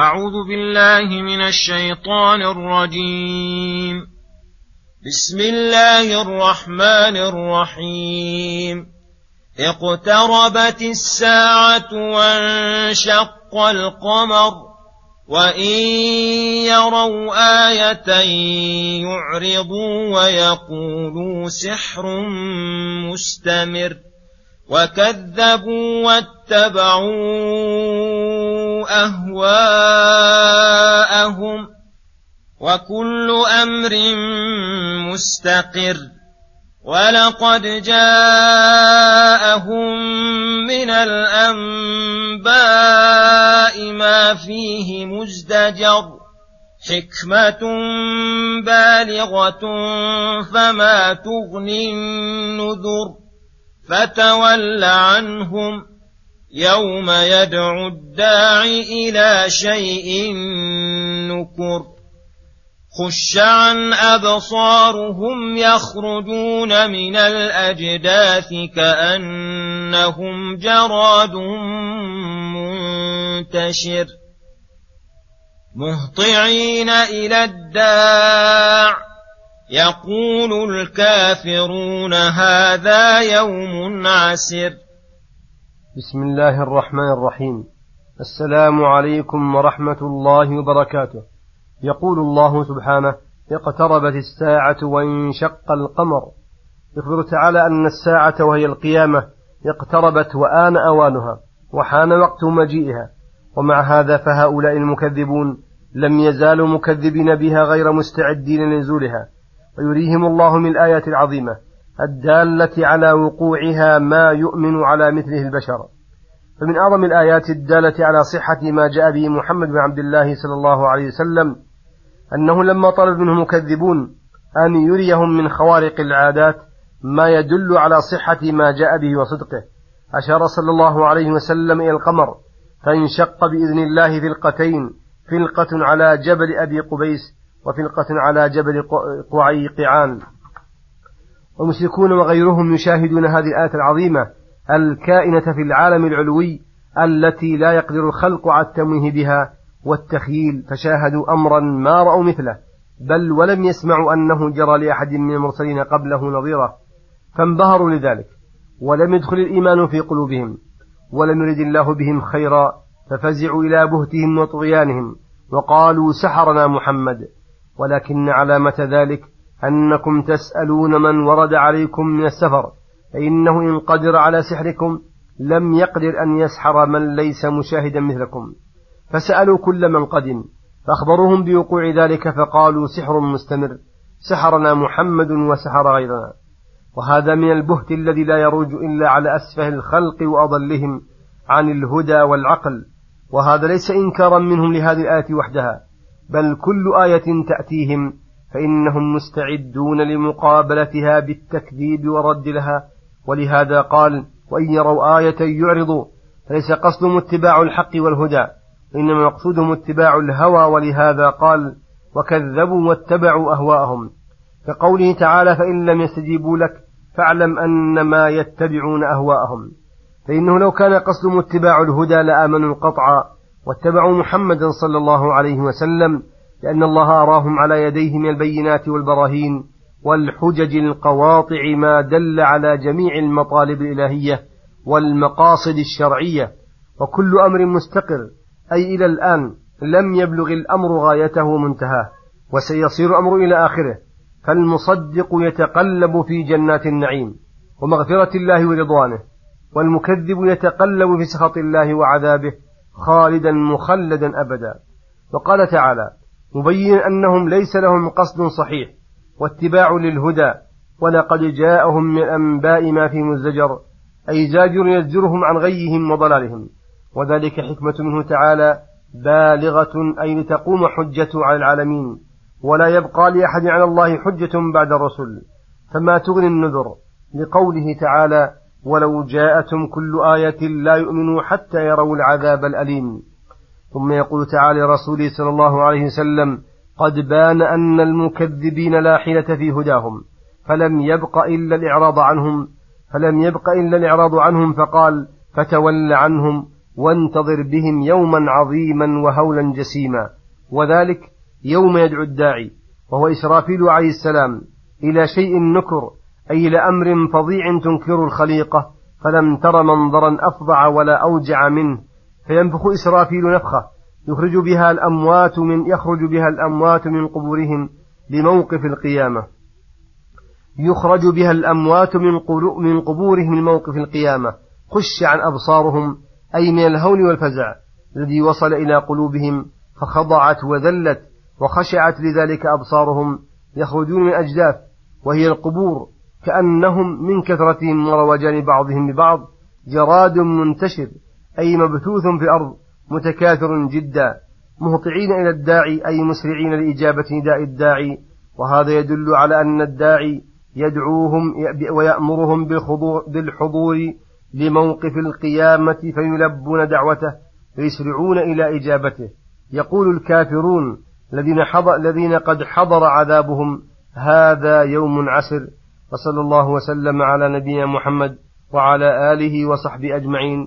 أعوذ بالله من الشيطان الرجيم. بسم الله الرحمن الرحيم. اقتربت الساعة وانشق القمر وإن يروا آية يعرضوا ويقولوا سحر مستمر وكذبوا واتبعوا أهواءهم وكل أمر مستقر ولقد جاءهم من الأنباء ما فيه مزدجر حكمة بالغة فما تغني النذر فتول عنهم يوم يدعو الداع إلى شيء نكر خش عن أبصارهم يخرجون من الأجداث كأنهم جراد منتشر مهطعين إلى الداع يقول الكافرون هذا يوم عسر بسم الله الرحمن الرحيم السلام عليكم ورحمة الله وبركاته يقول الله سبحانه اقتربت الساعة وانشق القمر يخبر تعالى أن الساعة وهي القيامة اقتربت وآن أوانها وحان وقت مجيئها ومع هذا فهؤلاء المكذبون لم يزالوا مكذبين بها غير مستعدين لنزولها ويريهم الله من الآيات العظيمة الدالة على وقوعها ما يؤمن على مثله البشر. فمن أعظم الآيات الدالة على صحة ما جاء به محمد بن عبد الله صلى الله عليه وسلم أنه لما طلب منه مكذبون أن يريهم من خوارق العادات ما يدل على صحة ما جاء به وصدقه. أشار صلى الله عليه وسلم إلى القمر فانشق بإذن الله فلقتين فلقة على جبل أبي قبيس وفلقة على جبل قعي قعان والمشركون وغيرهم يشاهدون هذه الآية العظيمة الكائنة في العالم العلوي التي لا يقدر الخلق على التمويه بها والتخييل فشاهدوا أمرا ما رأوا مثله بل ولم يسمعوا أنه جرى لأحد من المرسلين قبله نظيره فانبهروا لذلك ولم يدخل الإيمان في قلوبهم ولم يرد الله بهم خيرا ففزعوا إلى بهتهم وطغيانهم وقالوا سحرنا محمد ولكن علامة ذلك أنكم تسألون من ورد عليكم من السفر فإنه إن قدر على سحركم لم يقدر أن يسحر من ليس مشاهدا مثلكم. فسألوا كل من قدم فأخبروهم بوقوع ذلك فقالوا سحر مستمر سحرنا محمد وسحر غيرنا. وهذا من البهت الذي لا يروج إلا على أسفه الخلق وأضلهم عن الهدى والعقل. وهذا ليس إنكارا منهم لهذه الآية وحدها بل كل آية تأتيهم فإنهم مستعدون لمقابلتها بالتكذيب والرد لها ولهذا قال وإن يروا آية يعرضوا فليس قصدهم اتباع الحق والهدى إنما مقصودهم اتباع الهوى. ولهذا قال وكذبوا واتبعوا أهواءهم. كقوله تعالى فإن لم يستجيبوا لك فاعلم أنما يتبعون أهواءهم. فإنه لو كان قصدهم اتباع الهدى لآمنوا قطعا واتبعوا محمدا صلى الله عليه وسلم لأن الله أراهم على يديه من البينات والبراهين والحجج القواطع ما دل على جميع المطالب الإلهية والمقاصد الشرعية وكل أمر مستقر أي إلى الآن لم يبلغ الأمر غايته ومنتهاه وسيصير أمر إلى آخره فالمصدق يتقلب في جنات النعيم ومغفرة الله ورضوانه والمكذب يتقلب في سخط الله وعذابه خالدا مخلدا أبدا. وقال تعالى مبينا أنهم ليس لهم قصد صحيح واتباع للهدى ولقد جاءهم من أنباء ما في مزدجر أي زاجر يزجرهم عن غيهم وضلالهم. وذلك حكمة منه تعالى بالغة أي لتقوم حجته على العالمين ولا يبقى لأحد على الله حجة بعد الرسل. فما تغني النذر لقوله تعالى ولو جاءتم كل آية لا يؤمنوا حتى يروا العذاب الأليم ثم يقول تعالى رسوله صلى الله عليه وسلم قد بان أن المكذبين لا حيلة في هداهم فلم يبق إلا الإعراض عنهم فلم يبق إلا الإعراض عنهم فقال فتول عنهم وانتظر بهم يوما عظيما وهولا جسيما وذلك يوم يدعو الداعي وهو إسرافيل عليه السلام إلى شيء نكر أي إلى أمر فظيع تنكر الخليقة فلم تر منظرا أفظع ولا أوجع منه. فينفخ إسرافيل نفخة. يخرج بها الأموات من يخرج بها الأموات من قبورهم لموقف القيامة. يخرج بها الأموات من من قبورهم لموقف القيامة. خش عن أبصارهم أي من الهول والفزع الذي وصل إلى قلوبهم فخضعت وذلت وخشعت لذلك أبصارهم. يخرجون من أجداث وهي القبور كأنهم من كثرتهم وروجان بعضهم ببعض جراد منتشر. أي مبثوث في الأرض متكاثر جدا مهطعين إلى الداعي أي مسرعين لإجابة نداء الداعي. وهذا يدل على أن الداعي يدعوهم ويأمرهم بالحضور لموقف القيامة فيلبون دعوته فيسرعون إلى إجابته. يقول الكافرون الذين, حضر الذين قد حضر عذابهم هذا يوم عسر. وصلى الله وسلم على نبينا محمد وعلى آله وصحبه أجمعين.